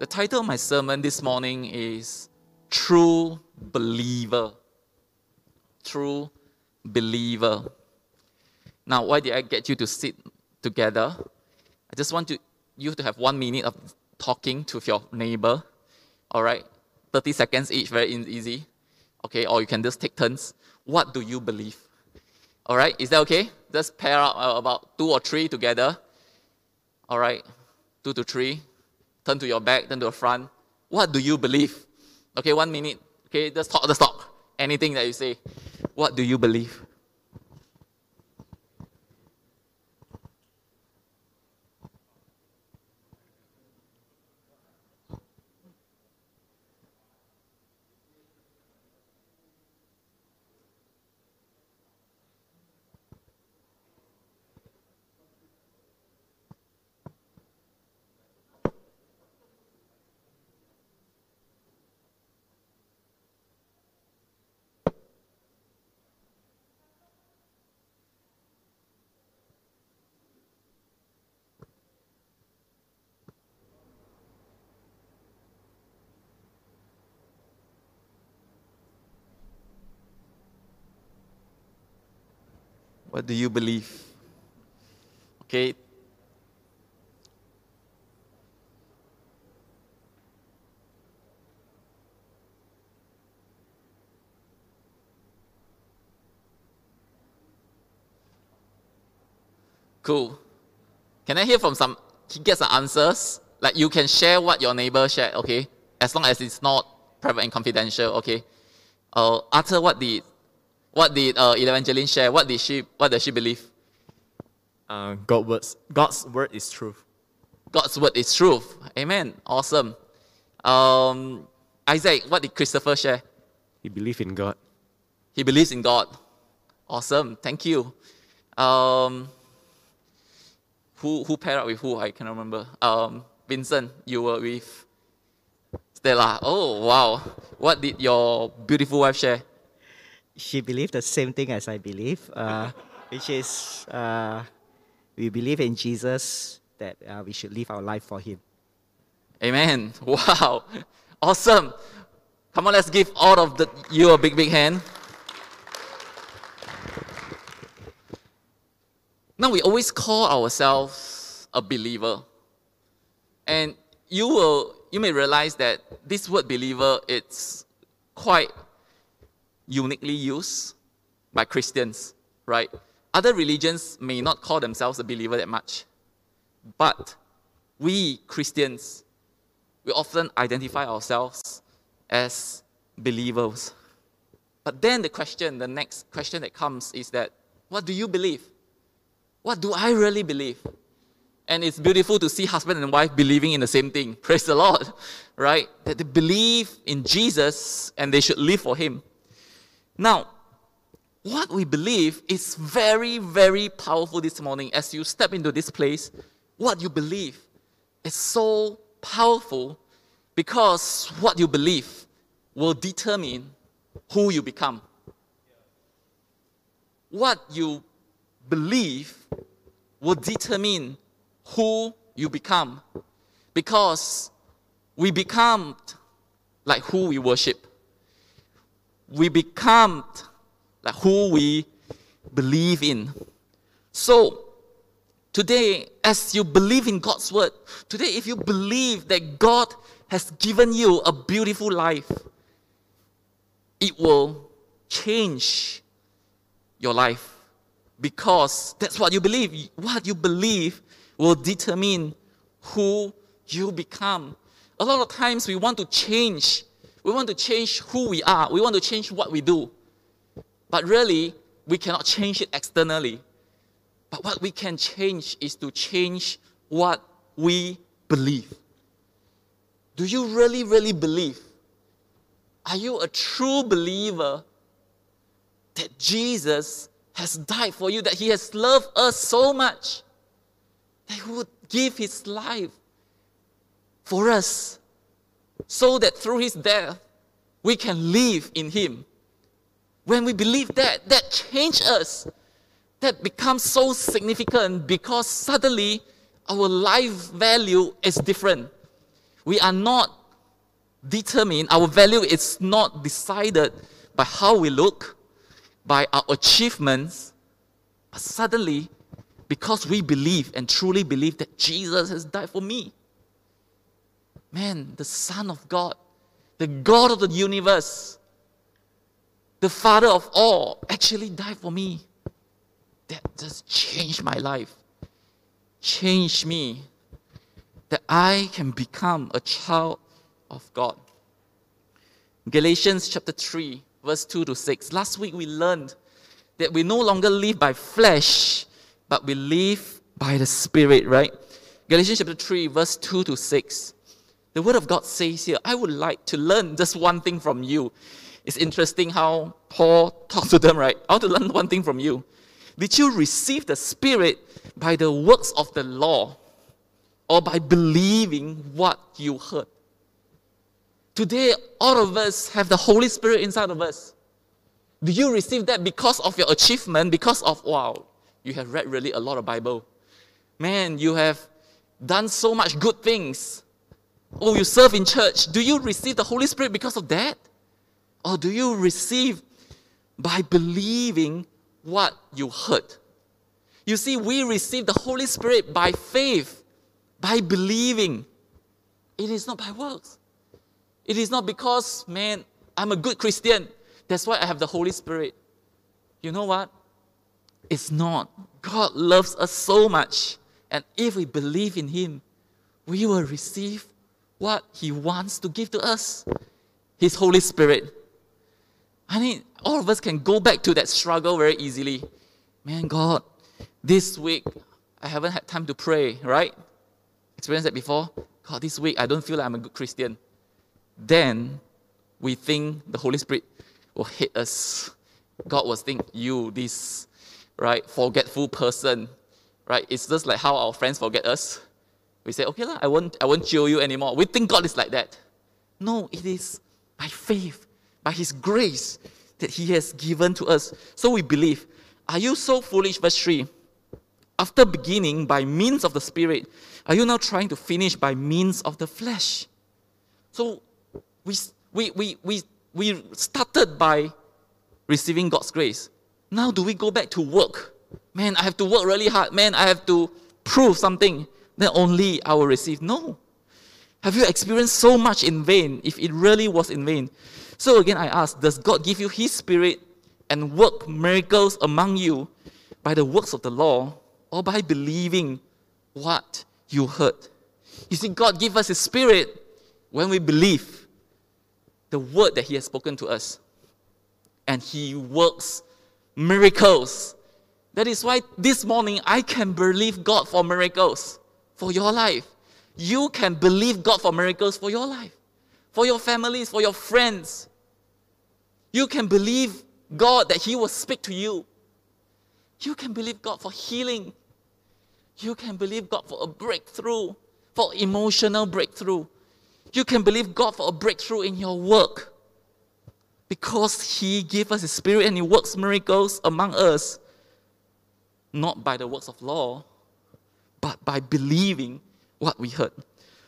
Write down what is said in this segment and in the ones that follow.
The title of my sermon this morning is True Believer. True Believer. Now, why did I get you to sit together? I just want to, you to have one minute of talking to your neighbor. All right? 30 seconds each, very easy. Okay, or you can just take turns. What do you believe? All right, is that okay? Just pair up uh, about two or three together. All right, two to three. Turn to your back, turn to the front. What do you believe? Okay, one minute. Okay, just talk, just talk. Anything that you say. What do you believe? What do you believe? Okay. Cool. Can I hear from some, get some answers? Like you can share what your neighbor shared, okay? As long as it's not private and confidential, okay? Uh, Arthur, what did what did uh, Evangeline share? What did she? What does she believe? Uh, God words, God's word is truth. God's word is truth. Amen. Awesome. Um, Isaac, what did Christopher share? He believes in God. He believes in God. Awesome. Thank you. Um, who who paired up with who? I cannot remember. Um, Vincent, you were with Stella. Oh wow. What did your beautiful wife share? She believed the same thing as I believe, uh, which is uh, we believe in Jesus that uh, we should live our life for Him. Amen. Wow. Awesome. Come on, let's give all of the, you a big, big hand. Now, we always call ourselves a believer. And you will, you may realize that this word believer, it's quite uniquely used by Christians, right? Other religions may not call themselves a believer that much. But we Christians, we often identify ourselves as believers. But then the question, the next question that comes is that, what do you believe? What do I really believe? And it's beautiful to see husband and wife believing in the same thing. Praise the Lord, right? That they believe in Jesus and they should live for Him. Now, what we believe is very, very powerful this morning as you step into this place. What you believe is so powerful because what you believe will determine who you become. What you believe will determine who you become because we become like who we worship we become like who we believe in. So, today, as you believe in God's word, today, if you believe that God has given you a beautiful life, it will change your life because that's what you believe. What you believe will determine who you become. A lot of times we want to change we want to change who we are. We want to change what we do. But really, we cannot change it externally. But what we can change is to change what we believe. Do you really, really believe? Are you a true believer that Jesus has died for you, that He has loved us so much, that He would give His life for us? So that through his death we can live in him. When we believe that, that changes us. That becomes so significant because suddenly our life value is different. We are not determined, our value is not decided by how we look, by our achievements, but suddenly, because we believe and truly believe that Jesus has died for me, man, the Son of God, the God of the universe, the Father of all, actually died for me. That just changed my life, changed me, that I can become a child of God. Galatians chapter 3, verse 2 to 6. Last week we learned that we no longer live by flesh, but we live by the Spirit, right? Galatians chapter 3, verse 2 to 6. The Word of God says here, I would like to learn just one thing from you. It's interesting how Paul talks to them, right? I want to learn one thing from you. Did you receive the Spirit by the works of the law or by believing what you heard? Today, all of us have the Holy Spirit inside of us. Do you receive that because of your achievement, because of, wow, you have read really a lot of Bible? Man, you have done so much good things. Oh, you serve in church. Do you receive the Holy Spirit because of that? Or do you receive by believing what you heard? You see, we receive the Holy Spirit by faith, by believing. It is not by works. It is not because, man, I'm a good Christian. That's why I have the Holy Spirit. You know what? It's not. God loves us so much. And if we believe in Him, we will receive what He wants to give to us His Holy Spirit. I mean, all of us can go back to that struggle very easily. Man, God, this week I haven't had time to pray, right? Experienced that before? God, this week I don't feel like I'm a good Christian. Then we think the Holy Spirit will hate us. God will think, you, this, right, forgetful person, right? It's just like how our friends forget us. We say, okay, lah, I won't, I won't chill you anymore. We think God is like that. No, it is by faith by His grace that He has given to us. So we believe. Are you so foolish? Verse 3. After beginning by means of the Spirit, are you now trying to finish by means of the flesh? So we, we, we, we, we started by receiving God's grace. Now, do we go back to work? Man, I have to work really hard. Man, I have to prove something. Then only I will receive. No. Have you experienced so much in vain if it really was in vain? So again, I ask, does God give you His Spirit and work miracles among you by the works of the law or by believing what you heard? You see, God give us His Spirit when we believe the word that He has spoken to us. And He works miracles. That is why this morning I can believe God for miracles for your life. You can believe God for miracles for your life, for your families, for your friends, you can believe God that He will speak to you. You can believe God for healing. You can believe God for a breakthrough, for emotional breakthrough. You can believe God for a breakthrough in your work. Because He gave us His Spirit and He works miracles among us, not by the works of law, but by believing what we heard.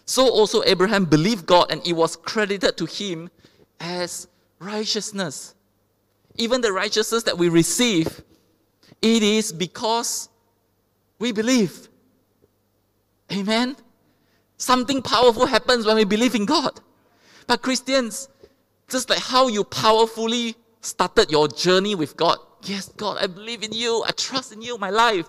So also Abraham believed God and it was credited to him as righteousness. Even the righteousness that we receive, it is because we believe. Amen. Something powerful happens when we believe in God. But Christians, just like how you powerfully started your journey with God. Yes, God, I believe in you. I trust in you, my life.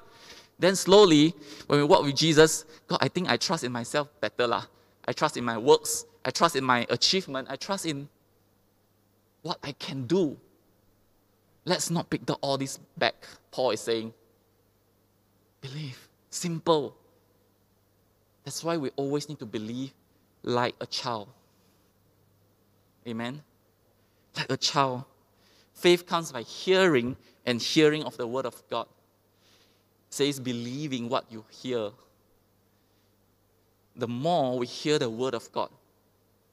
Then slowly, when we walk with Jesus, God, I think I trust in myself better lah. I trust in my works. I trust in my achievement. I trust in what I can do. Let's not pick the, all this back. Paul is saying, believe. Simple. That's why we always need to believe like a child. Amen? Like a child. Faith comes by hearing and hearing of the word of God. Says believing what you hear. The more we hear the word of God,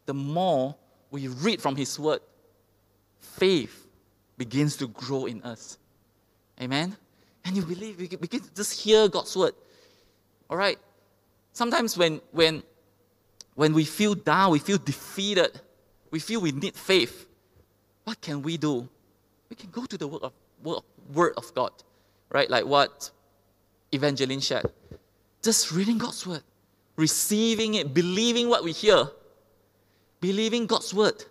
the more we read from his word, faith begins to grow in us. Amen? And you believe, you begin to just hear God's word. All right? Sometimes when, when when we feel down, we feel defeated, we feel we need faith, what can we do? We can go to the word of, word of God, right? Like what Evangeline shared. Just reading God's word, receiving it, believing what we hear, believing God's word.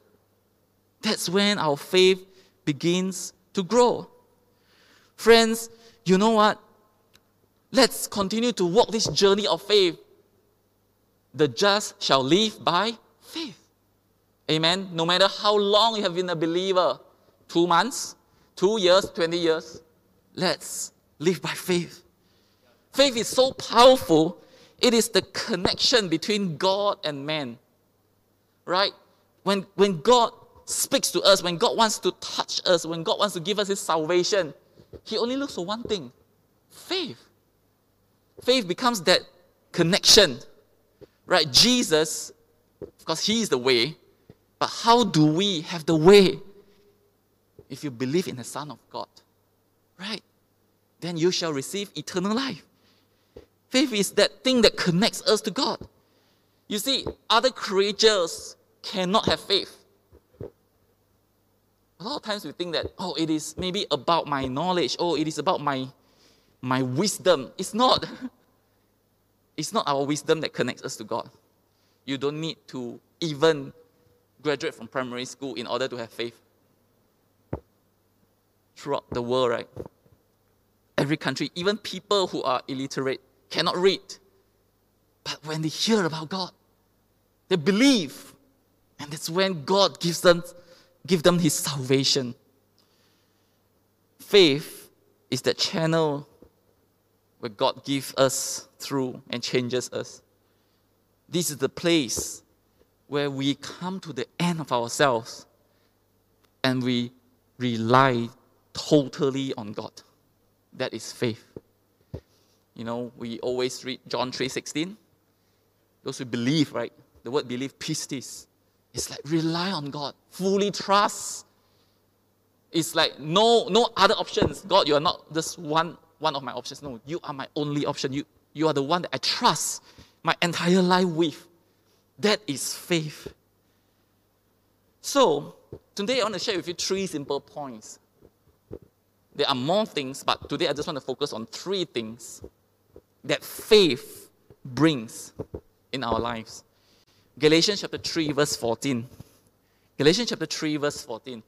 That's when our faith begins to grow. Friends, you know what? Let's continue to walk this journey of faith. The just shall live by faith. Amen. No matter how long you have been a believer two months, two years, 20 years let's live by faith. Faith is so powerful, it is the connection between God and man. Right? When, when God speaks to us, when God wants to touch us, when God wants to give us His salvation, He only looks for one thing faith. Faith becomes that connection. Right? Jesus, because He is the way, but how do we have the way? If you believe in the Son of God, right? Then you shall receive eternal life. Faith is that thing that connects us to God. You see, other creatures cannot have faith. A lot of times we think that, oh, it is maybe about my knowledge, oh, it is about my, my wisdom. It's not. It's not our wisdom that connects us to God. You don't need to even graduate from primary school in order to have faith. Throughout the world, right? Every country, even people who are illiterate, cannot read. But when they hear about God, they believe. And that's when God gives them, give them his salvation. Faith is that channel where God gives us through and changes us. This is the place where we come to the end of ourselves and we rely totally on God. That is faith. You know, we always read John 3:16. Those who believe, right? The word believe, pistis. It's like rely on God, fully trust. It's like no no other options. God, you are not just one one of my options. No, you are my only option. You you are the one that I trust my entire life with. That is faith. So, today I want to share with you three simple points. There are more things, but today I just want to focus on three things that faith brings in our lives. Galatians chapter 3, verse 14. Galatians chapter 3, verse 14.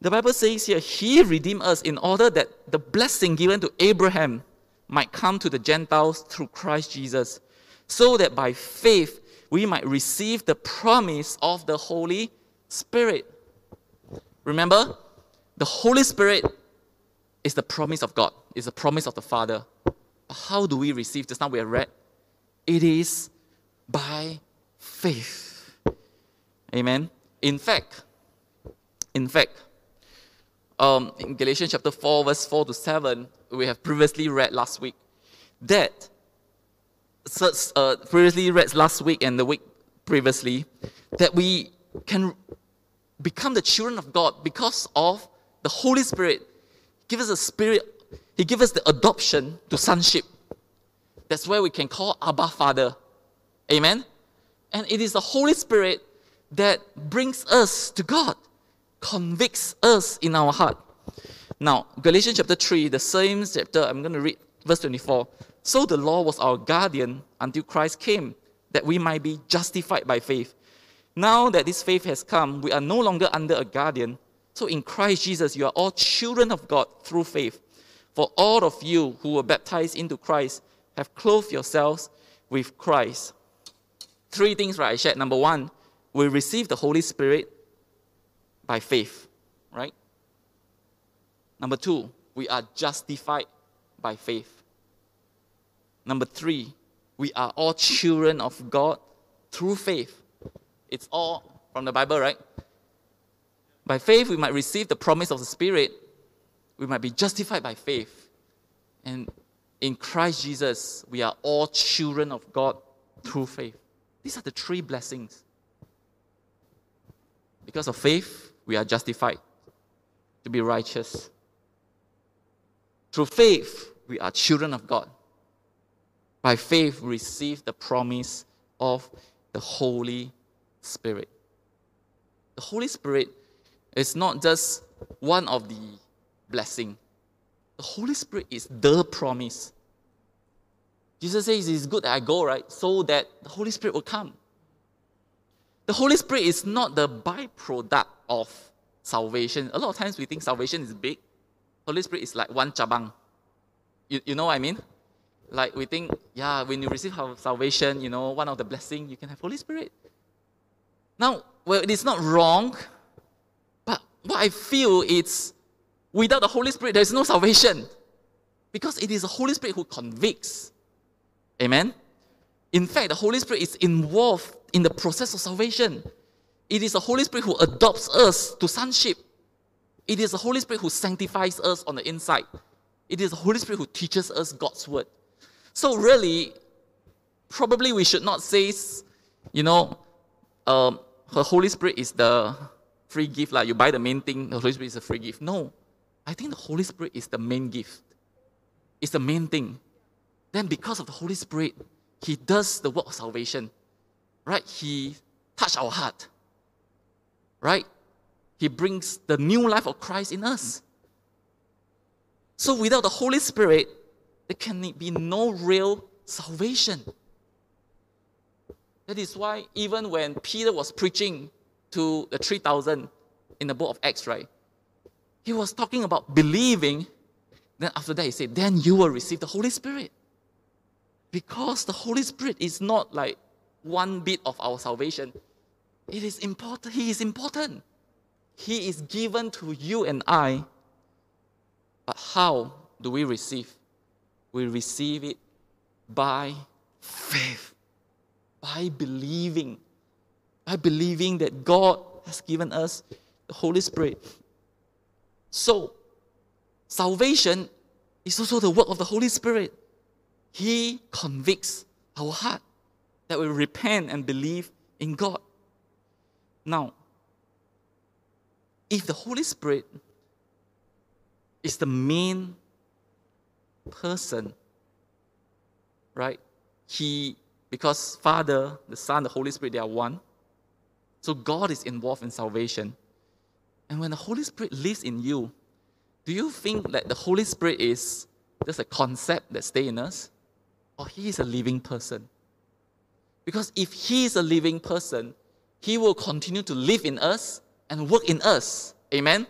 The Bible says here, He redeemed us in order that the blessing given to Abraham might come to the Gentiles through Christ Jesus so that by faith we might receive the promise of the Holy Spirit. Remember, the Holy Spirit is the promise of God, is the promise of the Father. But how do we receive? Just now we have read. It is by faith. Amen. In fact, in fact, um, in Galatians chapter 4, verse 4 to 7, we have previously read last week that uh, previously read last week and the week previously, that we can become the children of God because of the Holy Spirit. Give us a spirit, He gives us the adoption to sonship. That's where we can call Abba Father. Amen? And it is the Holy Spirit that brings us to God, convicts us in our heart. Now, Galatians chapter 3, the same chapter, I'm going to read verse 24. So the law was our guardian until Christ came, that we might be justified by faith. Now that this faith has come, we are no longer under a guardian. So in Christ Jesus, you are all children of God through faith. For all of you who were baptized into Christ have clothed yourselves with Christ. Three things, right? I shared. Number one, we receive the Holy Spirit by faith, right? Number two, we are justified by faith. Number three, we are all children of God through faith. It's all from the Bible, right? By faith, we might receive the promise of the Spirit. We might be justified by faith. And in Christ Jesus, we are all children of God through faith. These are the three blessings. Because of faith, we are justified to be righteous. Through faith, we are children of God by faith we receive the promise of the Holy Spirit. The Holy Spirit is not just one of the blessing. The Holy Spirit is the promise. Jesus says it's good that I go, right? So that the Holy Spirit will come. The Holy Spirit is not the byproduct of salvation. A lot of times we think salvation is big. Holy Spirit is like one chabang. You, you know what I mean? Like we think, yeah, when you receive salvation, you know, one of the blessing, you can have Holy Spirit. Now, well, it is not wrong, what I feel is without the Holy Spirit, there is no salvation. Because it is the Holy Spirit who convicts. Amen? In fact, the Holy Spirit is involved in the process of salvation. It is the Holy Spirit who adopts us to sonship. It is the Holy Spirit who sanctifies us on the inside. It is the Holy Spirit who teaches us God's word. So, really, probably we should not say, you know, um, the Holy Spirit is the free gift. Like you buy the main thing, the Holy Spirit is a free gift. No, I think the Holy Spirit is the main gift. It's the main thing. Then, because of the Holy Spirit, He does the work of salvation. Right? He touch our heart. Right? He brings the new life of Christ in us. So, without the Holy Spirit, there can be no real salvation. That is why, even when Peter was preaching to the 3,000 in the book of Acts, right? He was talking about believing. Then, after that, he said, Then you will receive the Holy Spirit. Because the Holy Spirit is not like one bit of our salvation. It is important. He is important. He is given to you and I. But how do we receive? We receive it by faith, by believing, by believing that God has given us the Holy Spirit. So, salvation is also the work of the Holy Spirit. He convicts our heart that we repent and believe in God. Now, if the Holy Spirit is the main person, right? He, because Father, the Son, the Holy Spirit, they are one. So God is involved in salvation. And when the Holy Spirit lives in you, do you think that the Holy Spirit is just a concept that stays in us? Or he is a living person? Because if he is a living person, he will continue to live in us and work in us. Amen?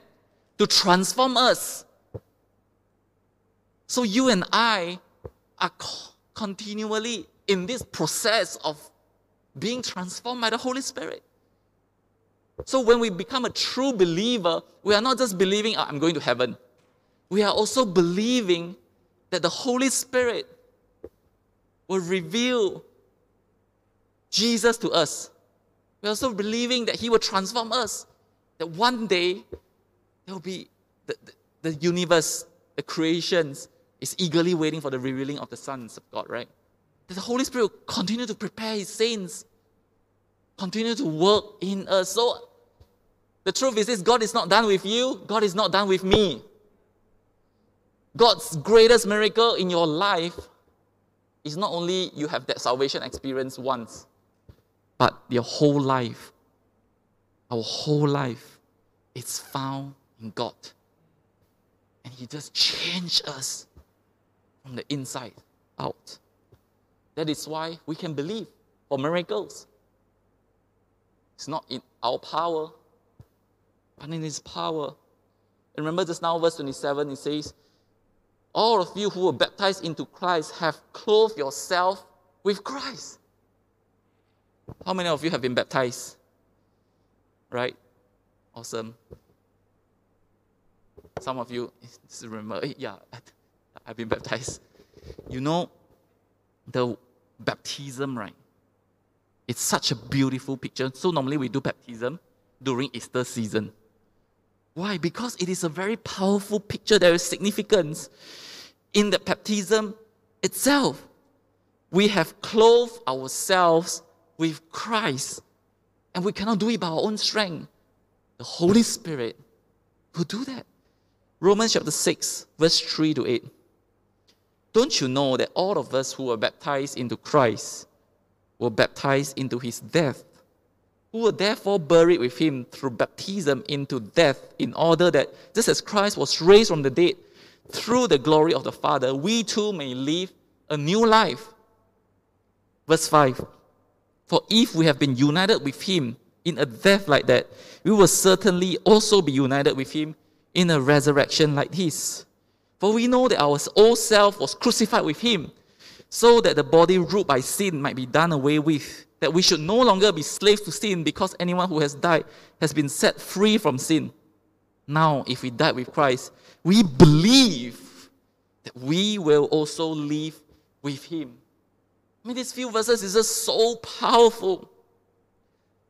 To transform us. So you and I are continually in this process of being transformed by the Holy Spirit. So when we become a true believer, we are not just believing, oh, I'm going to heaven. We are also believing that the Holy Spirit will reveal Jesus to us. We're also believing that He will transform us. That one day there will be the, the, the universe, the creations is eagerly waiting for the revealing of the sons of God, right? That the Holy Spirit will continue to prepare His saints, continue to work in us. So the truth is this God is not done with you, God is not done with me. God's greatest miracle in your life is not only you have that salvation experience once, but your whole life, our whole life, is found in God. And He just changed us from the inside out. That is why we can believe for miracles. It's not in our power, but in His power. And remember just now, verse 27, it says, All of you who were baptized into Christ have clothed yourself with Christ. How many of you have been baptized? Right? Awesome. Some of you remember, yeah, I've been baptized. You know, the baptism, right? It's such a beautiful picture. So normally we do baptism during Easter season. Why? Because it is a very powerful picture. There is significance in the baptism itself. We have clothed ourselves with Christ, and we cannot do it by our own strength. The Holy Spirit will do that. Romans chapter 6, verse 3 to 8. Don't you know that all of us who were baptized into Christ were baptized into his death, who were therefore buried with him through baptism into death, in order that just as Christ was raised from the dead through the glory of the Father, we too may live a new life. Verse 5 For if we have been united with him in a death like that, we will certainly also be united with him in a resurrection like his. For we know that our old self was crucified with him, so that the body ruled by sin might be done away with, that we should no longer be slaves to sin, because anyone who has died has been set free from sin. Now, if we died with Christ, we believe that we will also live with him. I mean, these few verses is just so powerful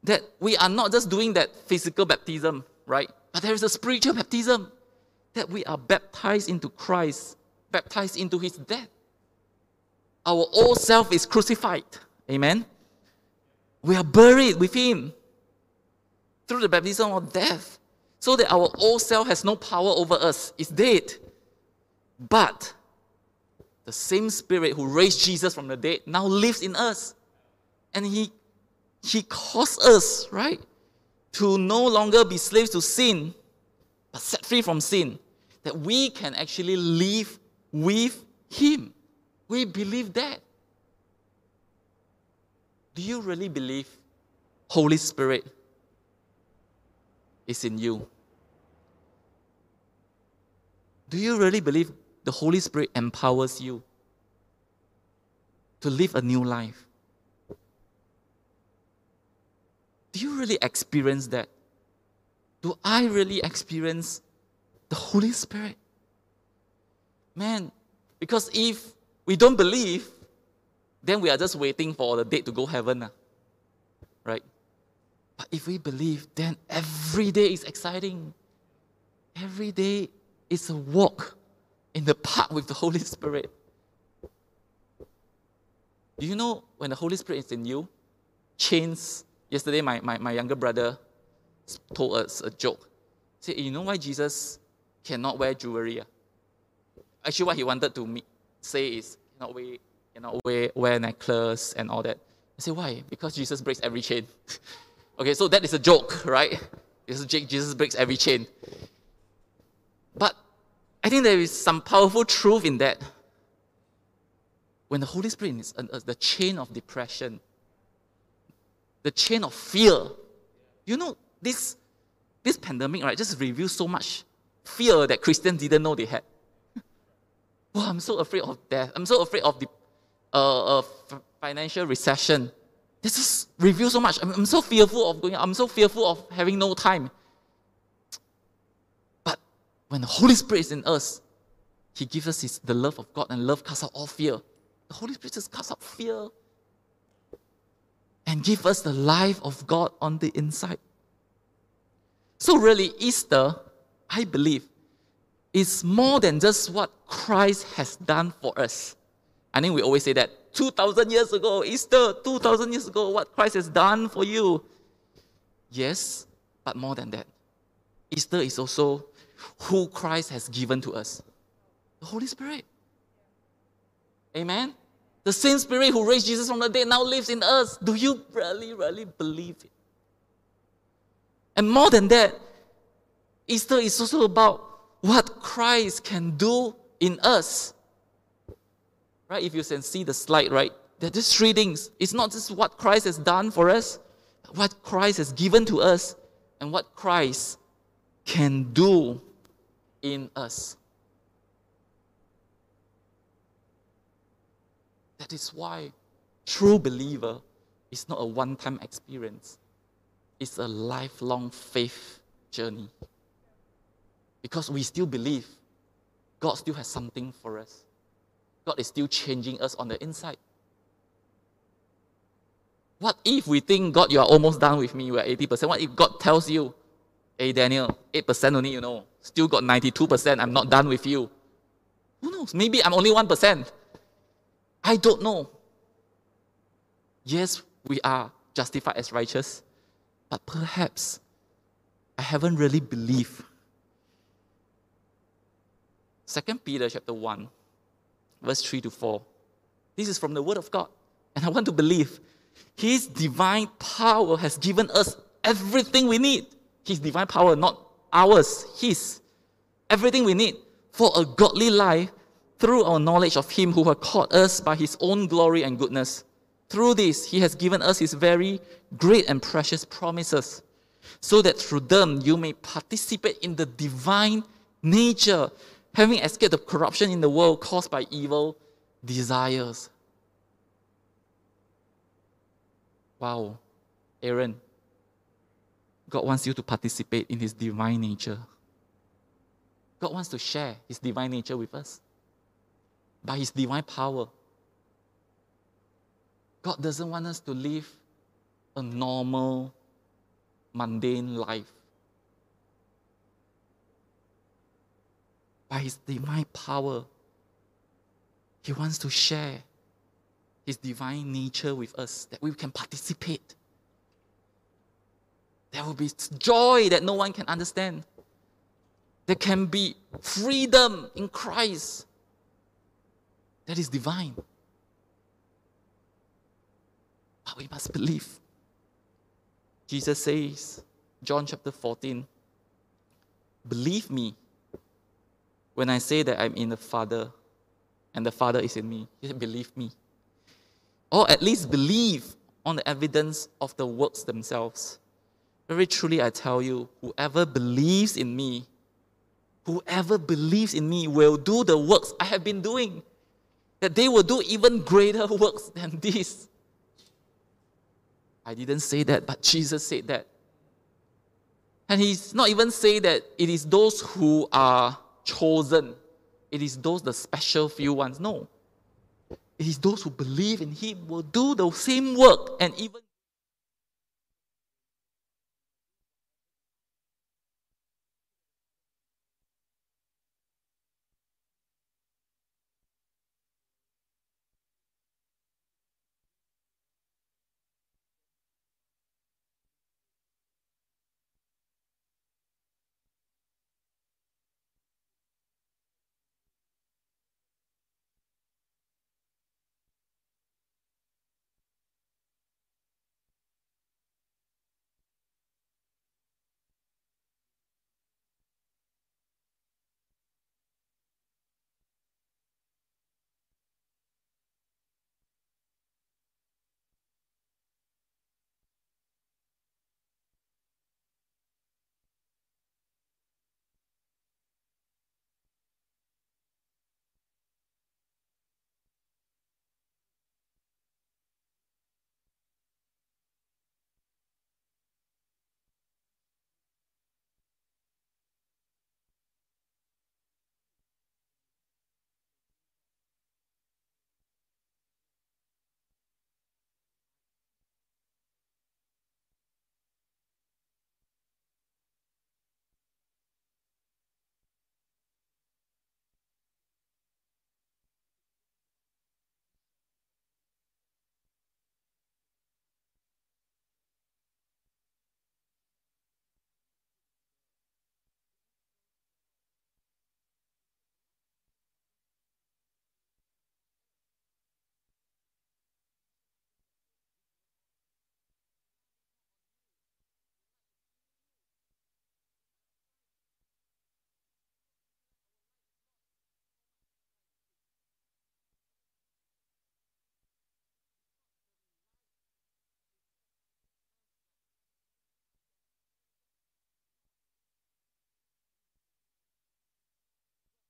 that we are not just doing that physical baptism, right? But there is a spiritual baptism that we are baptized into Christ, baptized into his death. Our old self is crucified. Amen. We are buried with him through the baptism of death, so that our old self has no power over us, it's dead. But the same spirit who raised Jesus from the dead now lives in us. And he, he caused us, right, to no longer be slaves to sin, but set free from sin. That we can actually live with him. We believe that. Do you really believe Holy Spirit is in you? Do you really believe the Holy Spirit empowers you to live a new life? Do you really experience that? Do I really experience the Holy Spirit? Man, because if we don't believe, then we are just waiting for the date to go heaven. Right? But if we believe, then every day is exciting. Every day is a walk in the park with the Holy Spirit. Do you know when the Holy Spirit is in you? Chains. Yesterday, my, my, my younger brother told us a joke. He said, You know why Jesus cannot wear jewelry? ah?" Actually, what he wanted to me, say is, cannot wear, cannot wear, wear necklace and all that. I say, Why? Because Jesus breaks every chain. okay, so that is a joke, right? Jesus breaks every chain. But I think there is some powerful truth in that. When the Holy Spirit is uh, uh, the chain of depression, the chain of fear. You know, this, this pandemic, right, just reveals so much fear that Christians didn't know they had. Oh, I'm so afraid of death. I'm so afraid of the uh, uh, financial recession. This is reveals so much. I'm, I'm so fearful of going. I'm so fearful of having no time. But when the Holy Spirit is in us, He gives us his, the love of God, and love casts out all fear. The Holy Spirit just casts out fear and give us the life of God on the inside. So really, Easter, I believe, is more than just what Christ has done for us. I think we always say that 2,000 years ago, Easter, 2,000 years ago, what Christ has done for you. Yes, but more than that. Easter is also who Christ has given to us the Holy Spirit. Amen? The same Spirit who raised Jesus from the dead now lives in us. Do you really, really believe it? And more than that, Easter is also about what Christ can do in us. Right? If you can see the slide, right? Just three things. It's not just what Christ has done for us, what Christ has given to us, and what Christ can do in us. That is why true believer is not a one-time experience. It's a lifelong faith journey. Because we still believe God still has something for us. God is still changing us on the inside. What if we think, God, you are almost done with me, we're 80%? What if God tells you, hey, Daniel, 8% only, you know, still got 92%, I'm not done with you? Who knows? Maybe I'm only 1%. I don't know. Yes, we are justified as righteous, but perhaps I haven't really believed. Second Peter chapter 1, verse 3 to 4. This is from the Word of God. And I want to believe His divine power has given us everything we need. His divine power, not ours, His. Everything we need for a godly life through our knowledge of Him who has called us by His own glory and goodness. Through this, He has given us His very great and precious promises, so that through them you may participate in the divine nature, having escaped the corruption in the world caused by evil desires. Wow, Aaron, God wants you to participate in His divine nature. God wants to share His divine nature with us by His divine power. God doesn't want us to live a normal, mundane life. By His divine power, He wants to share His divine nature with us that we can participate. There will be joy that no one can understand. There can be freedom in Christ that is divine. But we must believe. Jesus says, John chapter 14, believe me when I say that I'm in the Father and the Father is in me. He said, believe me. Or at least believe on the evidence of the works themselves. Very truly, I tell you, whoever believes in me, whoever believes in me will do the works I have been doing, that they will do even greater works than this. I didn't say that, but Jesus said that. And he's not even say that it is those who are chosen, it is those, the special few ones. No. It is those who believe in him will do the same work and even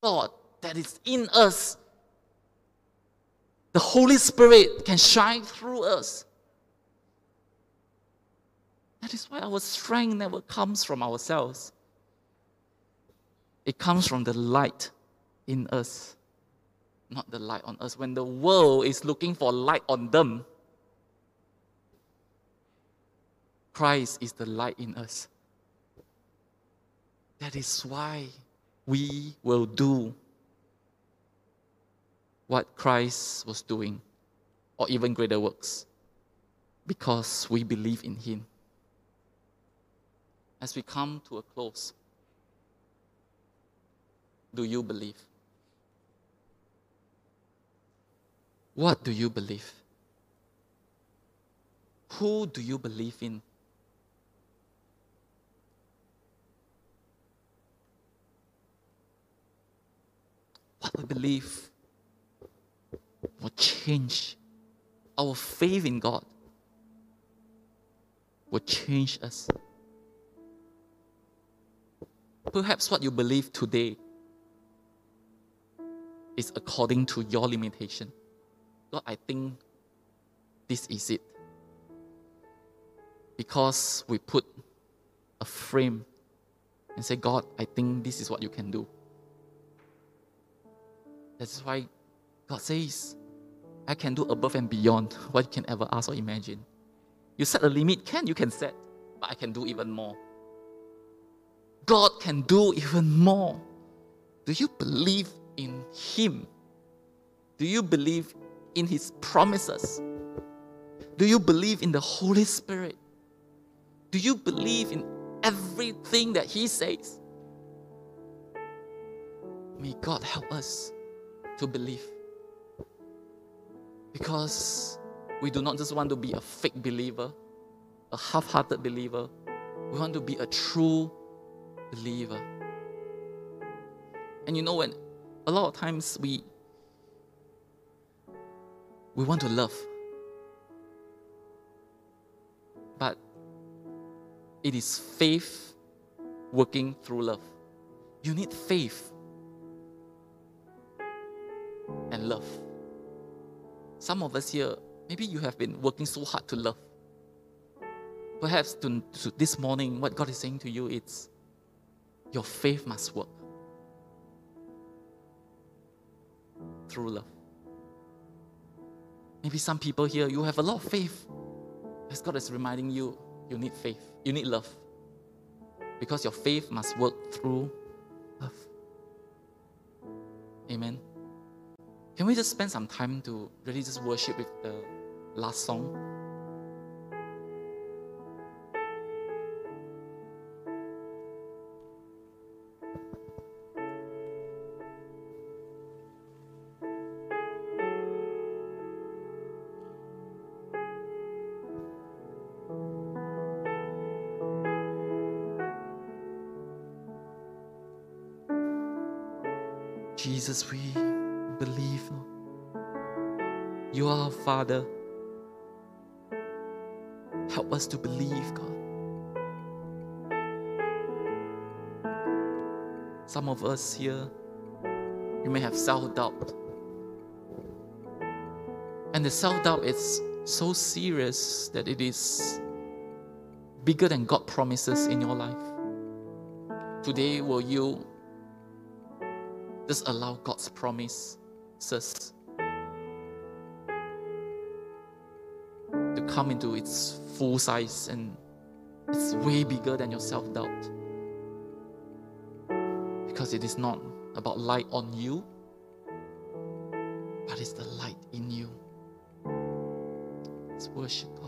God that is in us, the Holy Spirit can shine through us. That is why our strength never comes from ourselves. It comes from the light in us, not the light on us. When the world is looking for light on them, Christ is the light in us. That is why we will do what Christ was doing, or even greater works, because we believe in Him. As we come to a close, do you believe? What do you believe? Who do you believe in? What we believe will change our faith in God, will change us. Perhaps what you believe today is according to your limitation. God, I think this is it. Because we put a frame and say, God, I think this is what you can do. That's why God says, I can do above and beyond what you can ever ask or imagine. You set a limit, can you can set, but I can do even more. God can do even more. Do you believe in Him? Do you believe in His promises? Do you believe in the Holy Spirit? Do you believe in everything that He says? May God help us to believe. Because we do not just want to be a fake believer, a half hearted believer. We want to be a true believer. And you know, when a lot of times we we want to love, but it is faith working through love. You need faith love. Some of us here, maybe you have been working so hard to love. Perhaps to, to this morning, what God is saying to you is your faith must work through love. Maybe some people here, you have a lot of faith. As God is reminding you, you need faith, you need love. Because your faith must work through love. Amen. Can we just spend some time to really just worship with the last song? Jesus, we believe, You are our Father. Help us to believe, God. Some of us here, you may have self doubt. And the self doubt is so serious that it is bigger than God promises in your life. Today, will you just allow God's to come into its full size and it's way bigger than your self doubt. Because it is not about light on you, but it's the light in you. Let's worship.